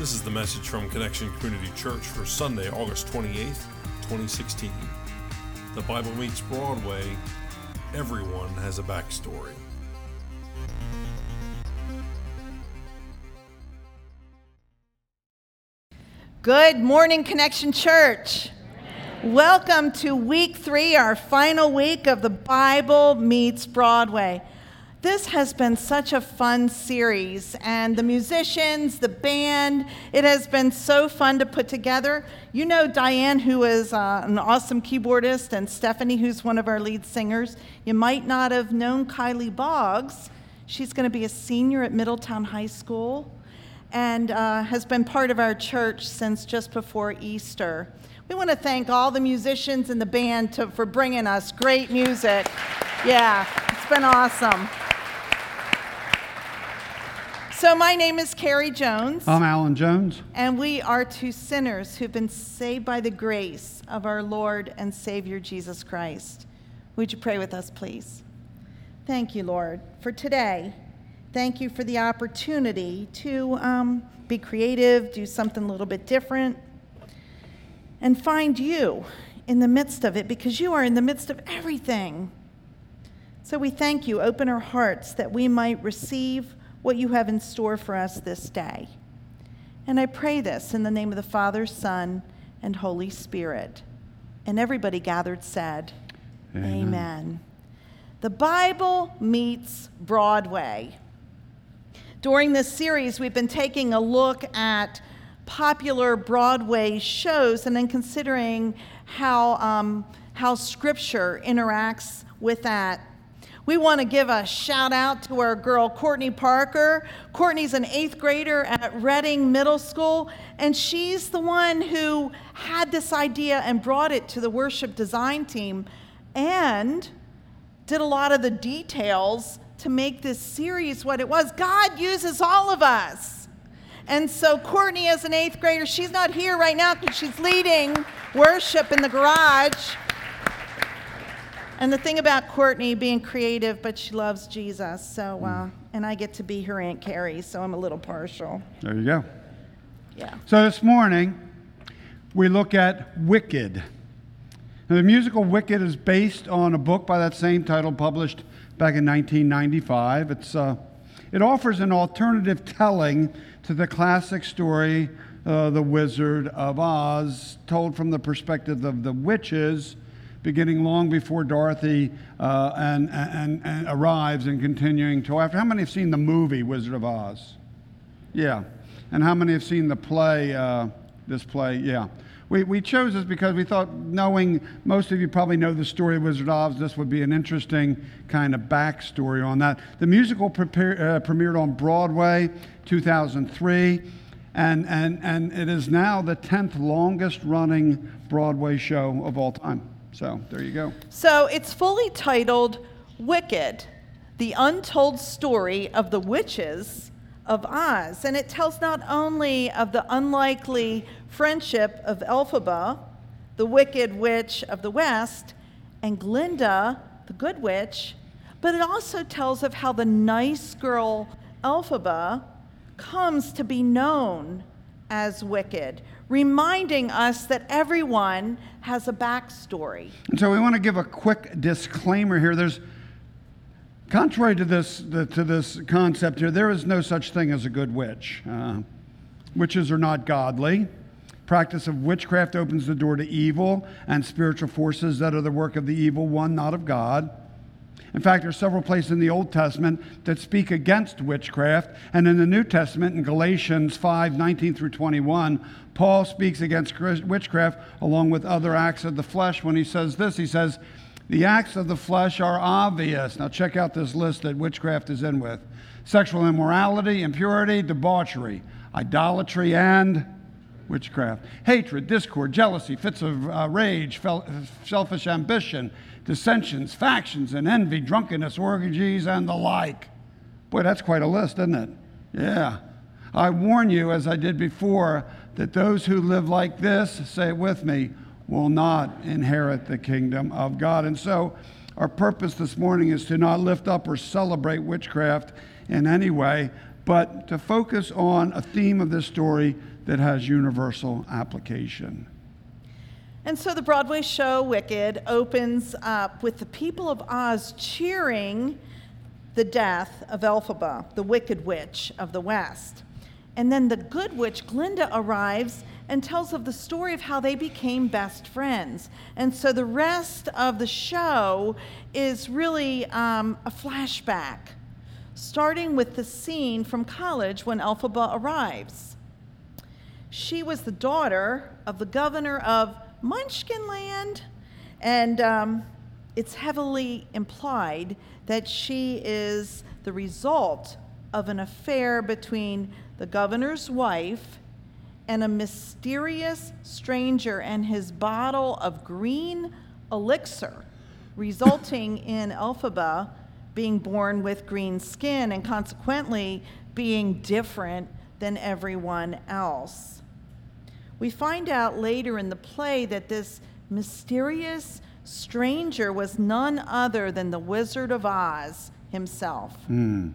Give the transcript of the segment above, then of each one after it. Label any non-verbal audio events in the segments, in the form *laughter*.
This is the message from Connection Community Church for Sunday, August 28th, 2016. The Bible meets Broadway. Everyone has a backstory. Good morning, Connection Church. Welcome to week three, our final week of the Bible Meets Broadway. This has been such a fun series, and the musicians, the band, it has been so fun to put together. You know Diane, who is uh, an awesome keyboardist, and Stephanie, who's one of our lead singers. You might not have known Kylie Boggs. She's going to be a senior at Middletown High School and uh, has been part of our church since just before Easter. We want to thank all the musicians in the band to, for bringing us great music. Yeah, it's been awesome. So, my name is Carrie Jones. I'm Alan Jones. And we are two sinners who've been saved by the grace of our Lord and Savior Jesus Christ. Would you pray with us, please? Thank you, Lord, for today. Thank you for the opportunity to um, be creative, do something a little bit different, and find you in the midst of it because you are in the midst of everything. So we thank you. Open our hearts that we might receive what you have in store for us this day. And I pray this in the name of the Father, Son, and Holy Spirit. And everybody gathered said, Amen. Amen. The Bible meets Broadway. During this series, we've been taking a look at popular Broadway shows and then considering how, um, how Scripture interacts with that we want to give a shout out to our girl, Courtney Parker. Courtney's an eighth grader at Redding Middle School, and she's the one who had this idea and brought it to the worship design team and did a lot of the details to make this series what it was. God uses all of us. And so, Courtney, as an eighth grader, she's not here right now because she's leading worship in the garage. And the thing about Courtney being creative, but she loves Jesus. So, uh, hmm. and I get to be her Aunt Carrie, so I'm a little partial. There you go. Yeah. So this morning, we look at Wicked. Now, the musical Wicked is based on a book by that same title published back in 1995. It's, uh, it offers an alternative telling to the classic story, uh, The Wizard of Oz, told from the perspective of the witches beginning long before Dorothy uh, and, and, and arrives and continuing till after. How many have seen the movie Wizard of Oz? Yeah. And how many have seen the play, uh, this play? Yeah. We, we chose this because we thought, knowing most of you probably know the story of Wizard of Oz, this would be an interesting kind of backstory on that. The musical prepare, uh, premiered on Broadway 2003, and, and, and it is now the 10th longest running Broadway show of all time. So there you go. So it's fully titled Wicked, the untold story of the witches of Oz. And it tells not only of the unlikely friendship of Elphaba, the wicked witch of the West, and Glinda, the good witch, but it also tells of how the nice girl Elphaba comes to be known as wicked, reminding us that everyone has a backstory. And so we want to give a quick disclaimer here. There's contrary to this the, to this concept here, there is no such thing as a good witch. Uh, witches are not godly. Practice of witchcraft opens the door to evil and spiritual forces that are the work of the evil one, not of God. In fact, there are several places in the Old Testament that speak against witchcraft. And in the New Testament, in Galatians 5 19 through 21, Paul speaks against witchcraft along with other acts of the flesh when he says this. He says, The acts of the flesh are obvious. Now, check out this list that witchcraft is in with sexual immorality, impurity, debauchery, idolatry, and witchcraft. Hatred, discord, jealousy, fits of uh, rage, selfish ambition dissensions, factions, and envy, drunkenness, orgies, and the like. Boy, that's quite a list, isn't it? Yeah. I warn you, as I did before, that those who live like this, say it with me, will not inherit the kingdom of God. And so, our purpose this morning is to not lift up or celebrate witchcraft in any way, but to focus on a theme of this story that has universal application. And so the Broadway show Wicked opens up with the people of Oz cheering the death of Elphaba, the wicked witch of the West. And then the good witch, Glinda, arrives and tells of the story of how they became best friends. And so the rest of the show is really um, a flashback, starting with the scene from college when Elphaba arrives. She was the daughter of the governor of Munchkinland, and um, it's heavily implied that she is the result of an affair between the governor's wife and a mysterious stranger and his bottle of green elixir, resulting *laughs* in Elphaba being born with green skin and consequently being different than everyone else. We find out later in the play that this mysterious stranger was none other than the Wizard of Oz himself. Mm.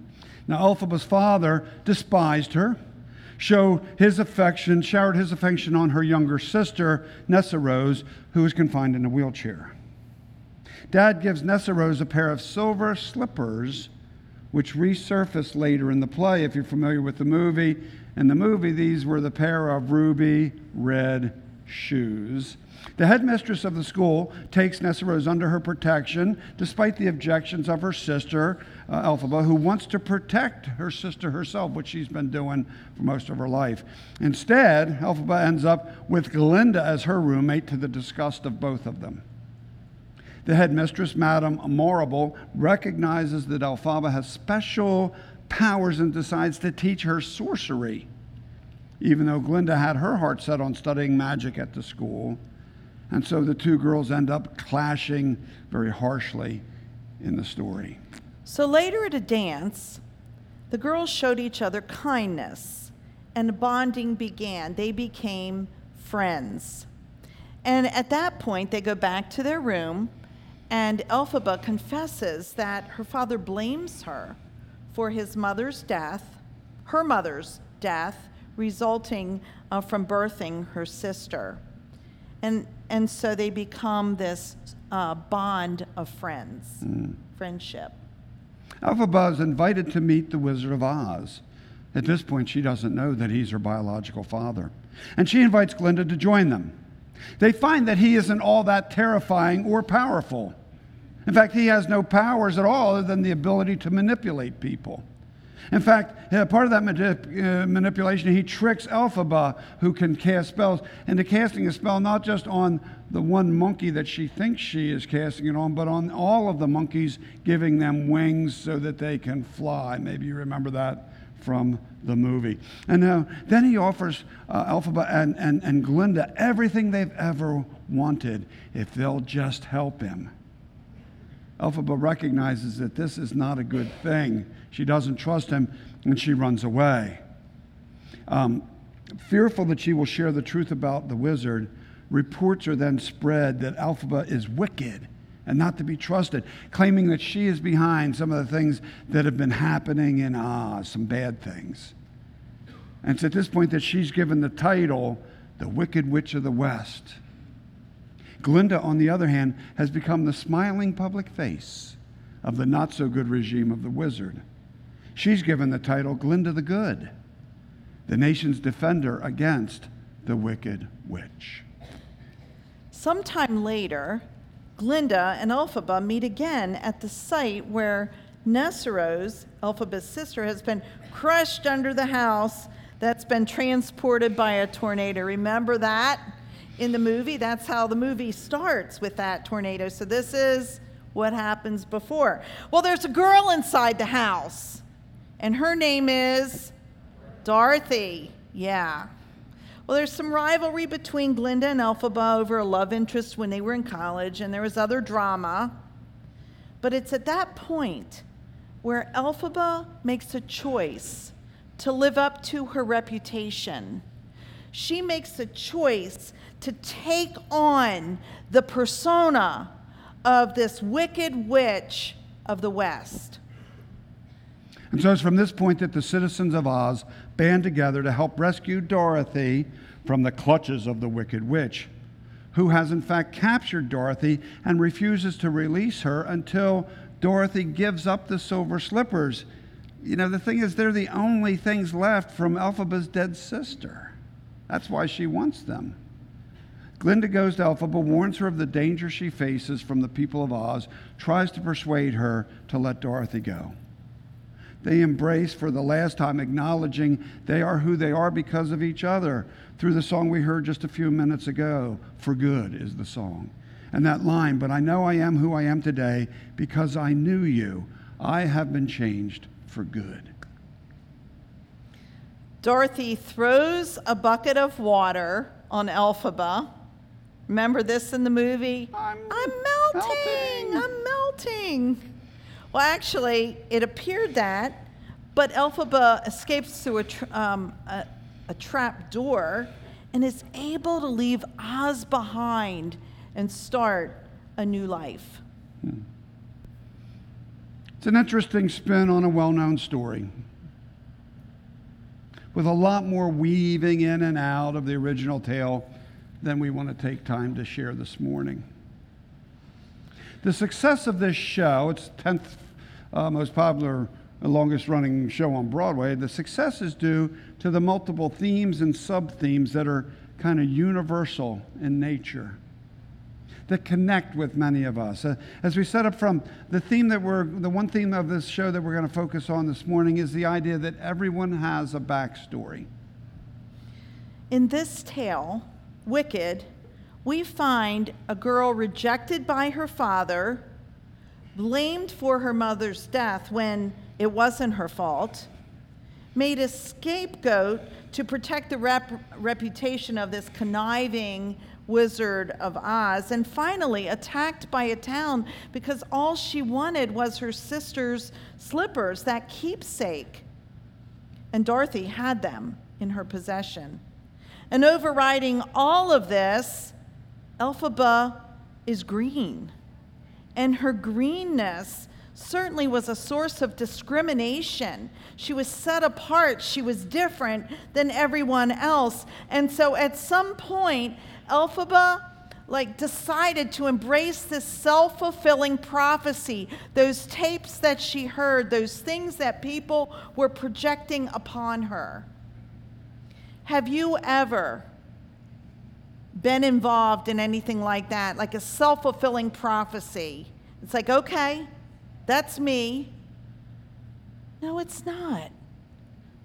Now, Elphaba's father despised her, showed his affection, showered his affection on her younger sister, Nessarose, who was confined in a wheelchair. Dad gives Nessarose a pair of silver slippers, which resurface later in the play, if you're familiar with the movie. In the movie, these were the pair of ruby red shoes. The headmistress of the school takes Nessarose under her protection, despite the objections of her sister, uh, Elphaba, who wants to protect her sister herself, which she's been doing for most of her life. Instead, Elphaba ends up with Glinda as her roommate to the disgust of both of them. The headmistress, Madame Morrible, recognizes that Elphaba has special powers and decides to teach her sorcery, even though Glinda had her heart set on studying magic at the school. And so the two girls end up clashing very harshly in the story. So later at a dance, the girls showed each other kindness and bonding began. They became friends. And at that point, they go back to their room, and Elphaba confesses that her father blames her for his mother's death, her mother's death, resulting uh, from birthing her sister. And, and so they become this uh, bond of friends, mm. friendship. Elphaba is invited to meet the Wizard of Oz. At this point, she doesn't know that he's her biological father. And she invites Glinda to join them. They find that he isn't all that terrifying or powerful. In fact, he has no powers at all other than the ability to manipulate people. In fact, uh, part of that manip- uh, manipulation, he tricks Elphaba, who can cast spells, into casting a spell not just on the one monkey that she thinks she is casting it on, but on all of the monkeys, giving them wings so that they can fly. Maybe you remember that from the movie. And now, then he offers uh, Elphaba and, and, and Glinda everything they've ever wanted if they'll just help him. Elphaba recognizes that this is not a good thing. She doesn't trust him and she runs away. Um, fearful that she will share the truth about the wizard, reports are then spread that Elphaba is wicked and not to be trusted, claiming that she is behind some of the things that have been happening in Oz, some bad things. And it's at this point that she's given the title, The Wicked Witch of the West. Glinda, on the other hand, has become the smiling public face of the not so good regime of the wizard. She's given the title Glinda the Good, the nation's defender against the wicked witch. Sometime later, Glinda and Elphaba meet again at the site where Nessarose, Elphaba's sister, has been crushed under the house that's been transported by a tornado. Remember that? In the movie. That's how the movie starts with that tornado. So this is what happens before. Well, there's a girl inside the house, and her name is Dorothy. Yeah. Well, there's some rivalry between Glinda and Elphaba over a love interest when they were in college, and there was other drama. But it's at that point where Elphaba makes a choice to live up to her reputation. She makes a choice to take on the persona of this wicked witch of the West. And so it's from this point that the citizens of Oz band together to help rescue Dorothy from the clutches of the wicked witch, who has in fact captured Dorothy and refuses to release her until Dorothy gives up the silver slippers. You know, the thing is, they're the only things left from Elphaba's dead sister. That's why she wants them. Glinda goes to Elphaba, warns her of the danger she faces from the people of Oz, tries to persuade her to let Dorothy go. They embrace for the last time, acknowledging they are who they are because of each other. Through the song we heard just a few minutes ago, For Good is the song. And that line, But I know I am who I am today because I knew you. I have been changed for good. Dorothy throws a bucket of water on Elphaba. Remember this in the movie? I'm, I'm melting. melting. I'm melting. Well, actually, it appeared that, but Elphaba escapes through a, tr- um, a, a trap door and is able to leave Oz behind and start a new life. It's an interesting spin on a well known story with a lot more weaving in and out of the original tale than we want to take time to share this morning. The success of this show, its 10th uh, most popular, longest running show on Broadway, the success is due to the multiple themes and sub themes that are kind of universal in nature that connect with many of us. Uh, as we set up from the theme that we're, the one theme of this show that we're going to focus on this morning is the idea that everyone has a backstory. In this tale, Wicked, we find a girl rejected by her father, blamed for her mother's death when it wasn't her fault, made a scapegoat to protect the rep- reputation of this conniving Wizard of Oz, and finally attacked by a town because all she wanted was her sister's slippers, that keepsake. And Dorothy had them in her possession. And overriding all of this, Elphaba is green. And her greenness certainly was a source of discrimination. She was set apart, she was different than everyone else. And so at some point, Elphaba like decided to embrace this self-fulfilling prophecy those tapes that she heard those things that people were projecting upon her have you ever been involved in anything like that? Like a self-fulfilling prophecy. It's like okay that's me. No it's not.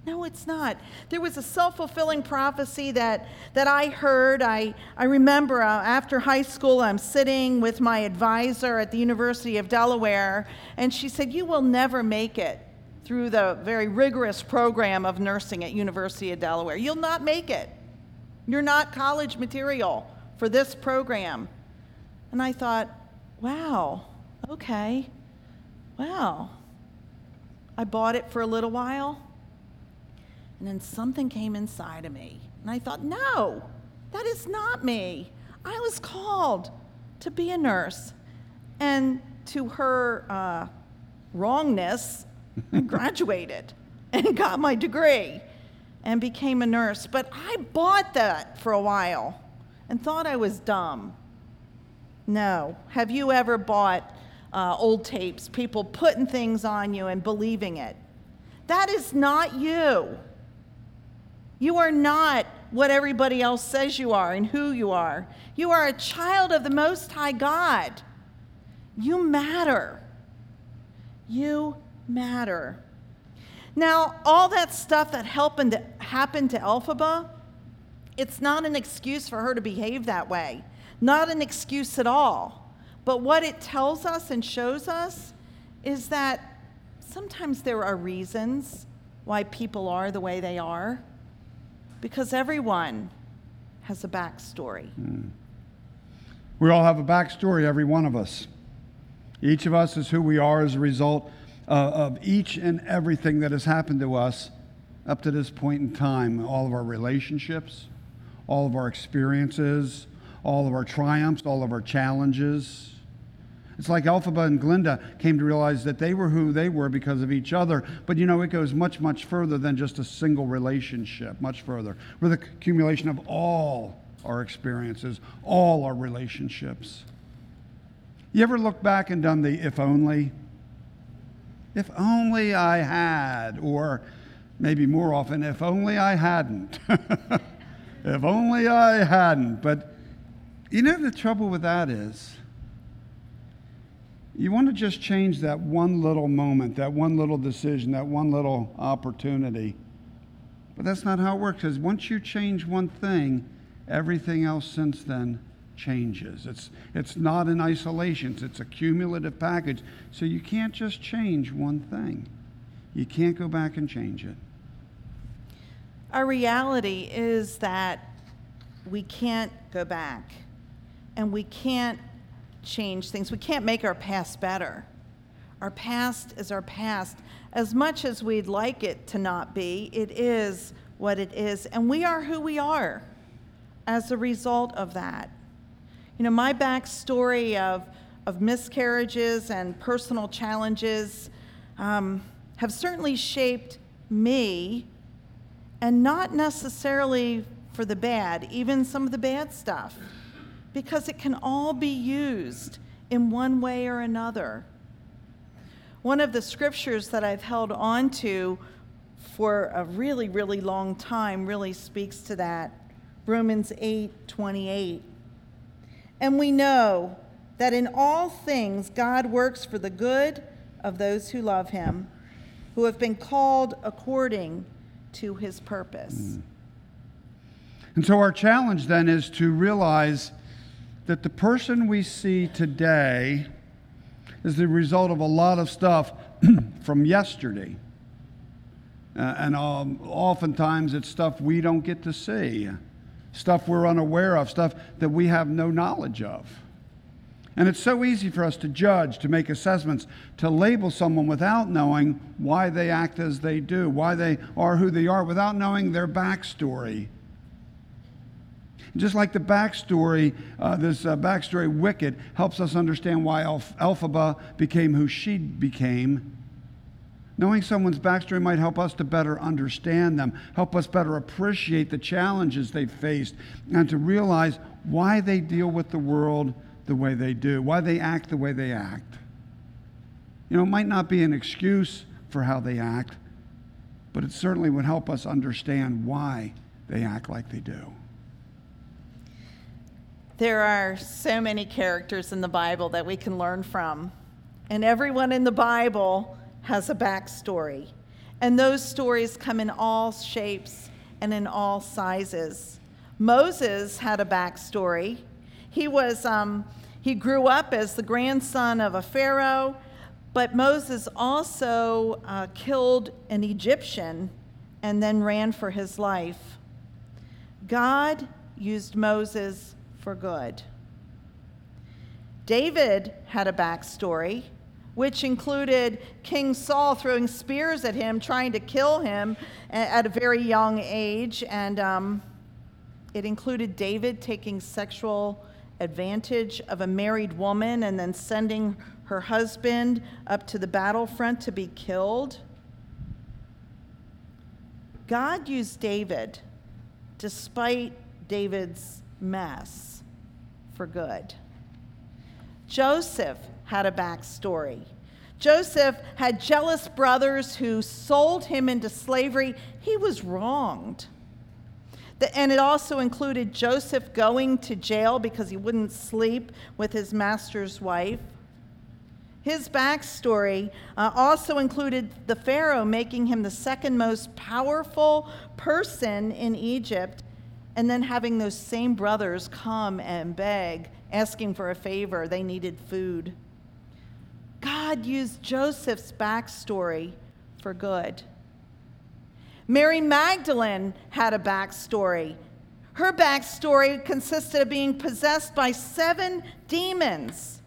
No, it's not. There was a self fulfilling prophecy that, that I heard. I, I remember uh, after high school, I'm sitting with my advisor at the University of Delaware, and she said, You will never make it through the very rigorous program of nursing at University of Delaware. You'll not make it. You're not college material for this program. And I thought, wow, okay, wow. I bought it for a little while. And then something came inside of me. And I thought, no, that is not me. I was called to be a nurse. And to her uh, wrongness, I *laughs* graduated and got my degree and became a nurse. But I bought that for a while and thought I was dumb. No. Have you ever bought uh, old tapes, people putting things on you and believing it? That is not you. You are not what everybody else says you are and who you are. You are a child of the Most High God. You matter. You matter. Now, all that stuff that happened to, happened to Elphaba, it's not an excuse for her to behave that way. Not an excuse at all. But what it tells us and shows us is that sometimes there are reasons why people are the way they are because everyone has a backstory. Hmm. We all have a backstory, every one of us. Each of us is who we are as a result uh, of each and everything that has happened to us up to this point in time. All of our relationships, all of our experiences, all of our triumphs, all of our challenges. It's like Elphaba and Glinda came to realize that they were who they were because of each other. But you know, it goes much, much further than just a single relationship, much further. We're the accumulation of all our experiences, all our relationships. You ever look back and done the if only? If only I had, or maybe more often, if only I hadn't. *laughs* if only I hadn't. But you know, the trouble with that is, you want to just change that one little moment, that one little decision, that one little opportunity. But that's not how it works, because once you change one thing, everything else since then changes. It's, it's not in isolation, it's a cumulative package. So you can't just change one thing, you can't go back and change it. Our reality is that we can't go back and we can't change things. We can't make our past better. Our past is our past. As much as we'd like it to not be, it is what it is. And we are who we are as a result of that. You know, my backstory of, of miscarriages and personal challenges um, have certainly shaped me, and not necessarily for the bad, even some of the bad stuff, because it can all be used in one way or another. One of the scriptures that I've held on to for a really, really long time really speaks to that. Romans 8 28. And we know that in all things God works for the good of those who love him, who have been called according to his purpose. Mm. And so our challenge then is to realize that the person we see today is the result of a lot of stuff *clears throat* from yesterday. Uh, and um, oftentimes it's stuff we don't get to see, stuff we're unaware of, stuff that we have no knowledge of. And it's so easy for us to judge, to make assessments, to label someone without knowing why they act as they do, why they are who they are, without knowing their backstory. Just like the backstory, uh, this uh, backstory, Wicked, helps us understand why Elf- Elphaba became who she became. Knowing someone's backstory might help us to better understand them, help us better appreciate the challenges they faced, and to realize why they deal with the world the way they do, why they act the way they act. You know, it might not be an excuse for how they act, but it certainly would help us understand why they act like they do. There are so many characters in the Bible that we can learn from, and everyone in the Bible has a backstory. And those stories come in all shapes and in all sizes. Moses had a backstory. He was um, he grew up as the grandson of a pharaoh, but Moses also uh, killed an Egyptian and then ran for his life. God used Moses for good. David had a backstory which included King Saul throwing spears at him, trying to kill him at a very young age. And um, it included David taking sexual advantage of a married woman and then sending her husband up to the battlefront to be killed. God used David, despite David's mess, for good. Joseph had a backstory. Joseph had jealous brothers who sold him into slavery. He was wronged. And it also included Joseph going to jail because he wouldn't sleep with his master's wife. His backstory uh, also included the Pharaoh making him the second most powerful person in Egypt, and then having those same brothers come and beg, asking for a favor. They needed food. God used Joseph's backstory for good. Mary Magdalene had a backstory. Her backstory consisted of being possessed by seven demons.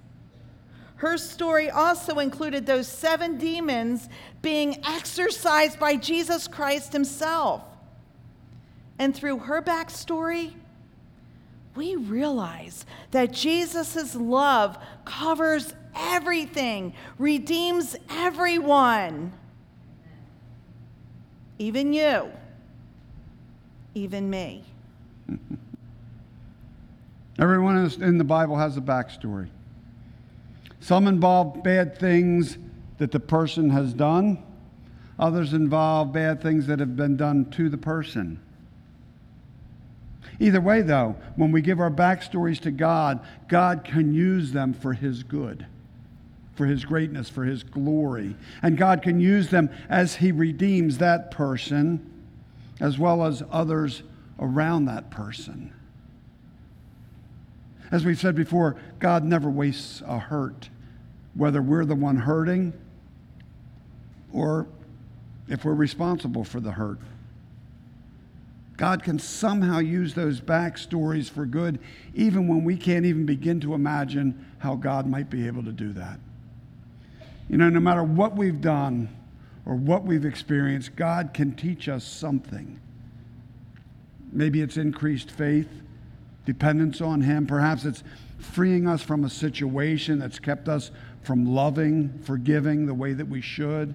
Her story also included those seven demons being exorcised by Jesus Christ himself. And through her backstory, we realize that Jesus' love covers everything, redeems everyone. Even you, even me. *laughs* Everyone in the Bible has a backstory. Some involve bad things that the person has done, others involve bad things that have been done to the person. Either way, though, when we give our backstories to God, God can use them for His good, for His greatness, for His glory. And God can use them as He redeems that person as well as others around that person. As we've said before, God never wastes a hurt, whether we're the one hurting or if we're responsible for the hurt. God can somehow use those backstories for good, even when we can't even begin to imagine how God might be able to do that. You know, no matter what we've done or what we've experienced, God can teach us something. Maybe it's increased faith, dependence on Him. Perhaps it's freeing us from a situation that's kept us from loving, forgiving the way that we should.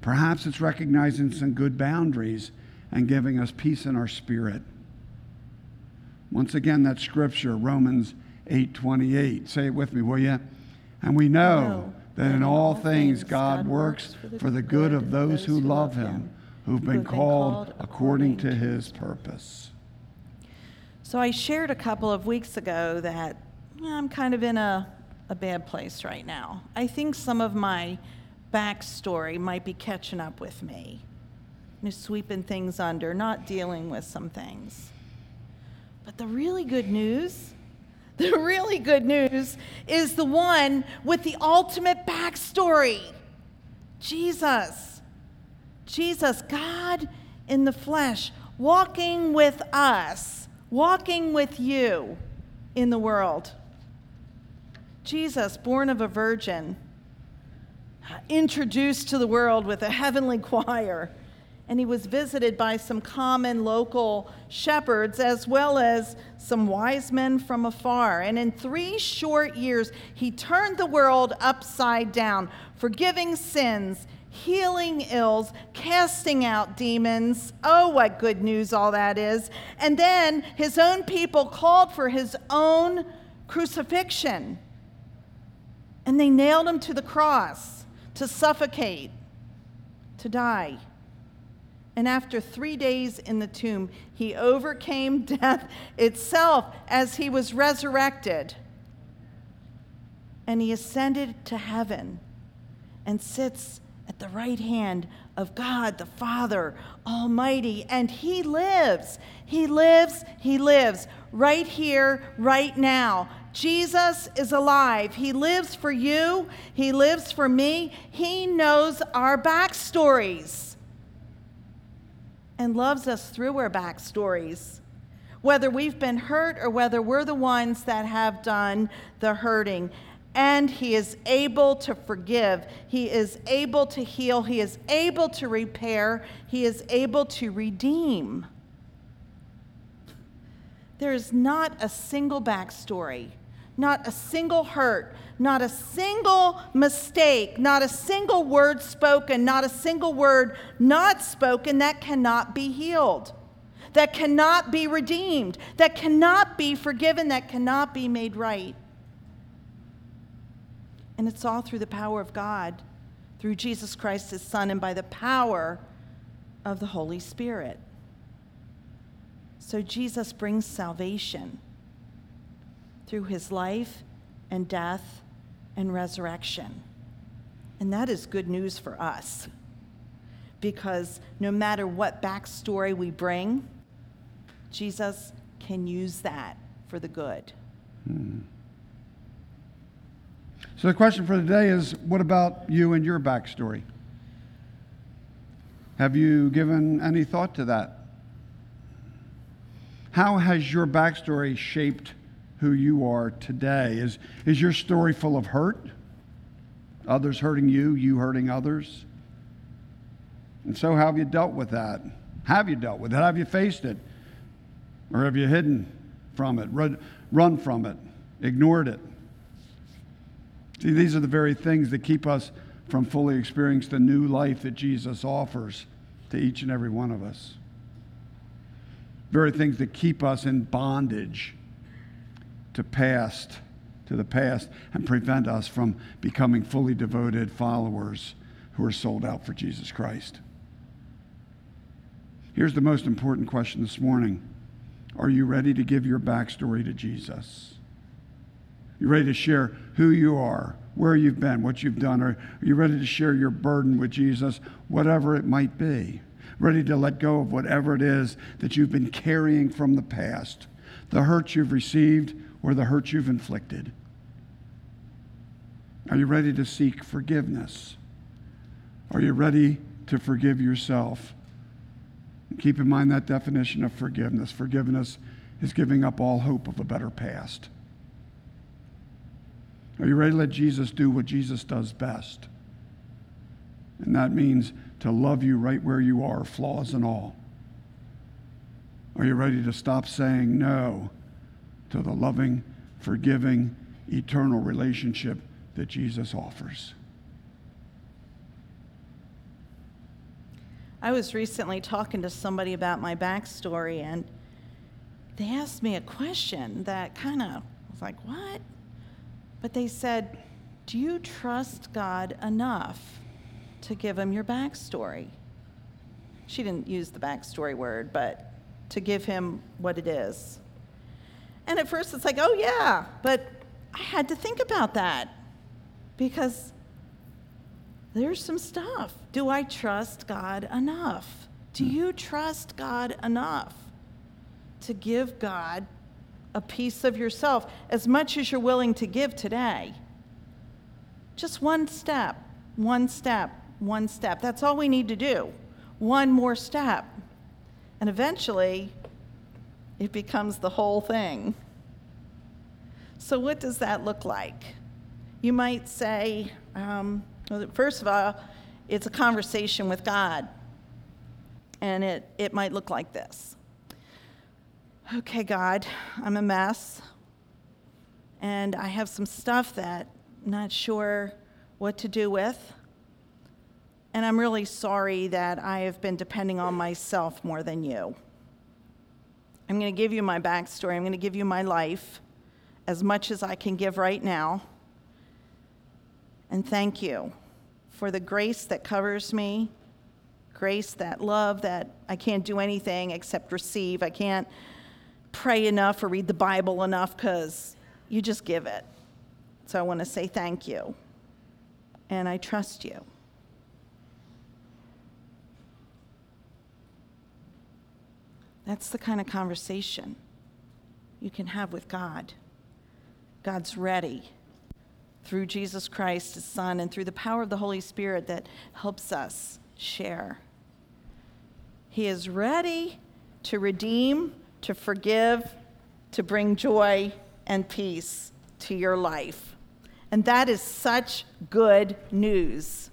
Perhaps it's recognizing some good boundaries and giving us peace in our spirit. Once again, that scripture, Romans 8:28. Say it with me, will you? And we know that in all things God works for the good of those who love him, who've been called according to his purpose. So I shared a couple of weeks ago that I'm kind of in a, a bad place right now. I think some of my backstory might be catching up with me sweeping things under, not dealing with some things. But the really good news, *laughs* the really good news is the one with the ultimate backstory Jesus. Jesus, God in the flesh, walking with us, walking with you in the world. Jesus, born of a virgin, introduced to the world with a heavenly *laughs* choir and he was visited by some common local shepherds as well as some wise men from afar. And in three short years, he turned the world upside down, forgiving sins, healing ills, casting out demons. Oh, what good news all that is. And then his own people called for his own crucifixion. And they nailed him to the cross to suffocate, to die. And after three days in the tomb, he overcame *laughs* death itself as he was resurrected. And he ascended to heaven and sits at the right hand of God the Father Almighty. And he lives, he lives, he lives right here, right now. Jesus is alive. He lives for you, he lives for me. He knows our backstories and loves us through our backstories. Whether we've been hurt or whether we're the ones that have done the hurting. And He is able to forgive. He is able to heal. He is able to repair. He is able to redeem. There is not a single backstory, not a single hurt, not a single mistake, not a single word spoken, not a single word not spoken that cannot be healed, that cannot be redeemed, that cannot be forgiven, that cannot be made right. And it's all through the power of God, through Jesus Christ, his Son, and by the power of the Holy Spirit. So Jesus brings salvation through his life and death and resurrection. And that is good news for us because no matter what backstory we bring, Jesus can use that for the good. Hmm. So the question for today is what about you and your backstory? Have you given any thought to that? How has your backstory shaped who you are today. Is, is your story full of hurt? Others hurting you, you hurting others? And so, how have you dealt with that? Have you dealt with it? Have you faced it? Or have you hidden from it, run, run from it, ignored it? See, these are the very things that keep us from fully experiencing the new life that Jesus offers to each and every one of us. Very things that keep us in bondage to past, to the past, and prevent us from becoming fully devoted followers who are sold out for Jesus Christ. Here's the most important question this morning Are you ready to give your backstory to Jesus? You ready to share who you are, where you've been, what you've done? Are you ready to share your burden with Jesus, whatever it might be? Ready to let go of whatever it is that you've been carrying from the past, the hurt you've received or the hurt you've inflicted? Are you ready to seek forgiveness? Are you ready to forgive yourself? Keep in mind that definition of forgiveness. Forgiveness is giving up all hope of a better past. Are you ready to let Jesus do what Jesus does best? And that means to love you right where you are, flaws and all. Are you ready to stop saying no to the loving, forgiving, eternal relationship that Jesus offers? I was recently talking to somebody about my backstory, and they asked me a question that kind of was like, What? But they said, Do you trust God enough to give him your backstory? She didn't use the backstory word, but to give him what it is. And at first it's like, Oh, yeah, but I had to think about that because there's some stuff. Do I trust God enough? Do you trust God enough to give God a piece of yourself as much as you're willing to give today? Just one step, one step, one step. That's all we need to do. One more step. And eventually, it becomes the whole thing. So, what does that look like? You might say, um, first of all, it's a conversation with God. And it, it might look like this Okay, God, I'm a mess. And I have some stuff that I'm not sure what to do with. And I'm really sorry that I have been depending on myself more than you. I'm going to give you my backstory. I'm going to give you my life as much as I can give right now. And thank you for the grace that covers me, grace, that love that I can't do anything except receive. I can't pray enough or read the Bible enough because you just give it. So I want to say thank you. And I trust you. That's the kind of conversation you can have with God. God's ready through Jesus Christ, his Son, and through the power of the Holy Spirit that helps us share. He is ready to redeem, to forgive, to bring joy and peace to your life. And that is such good news.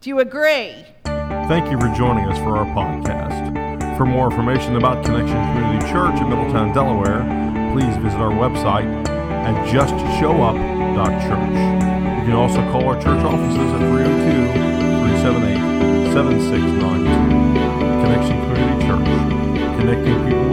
Do you agree? Thank you for joining us for our podcast. For more information about Connection Community Church in Middletown, Delaware, please visit our website at justshowup.church. You can also call our church offices at 302 378 7692. Connection Community Church, connecting people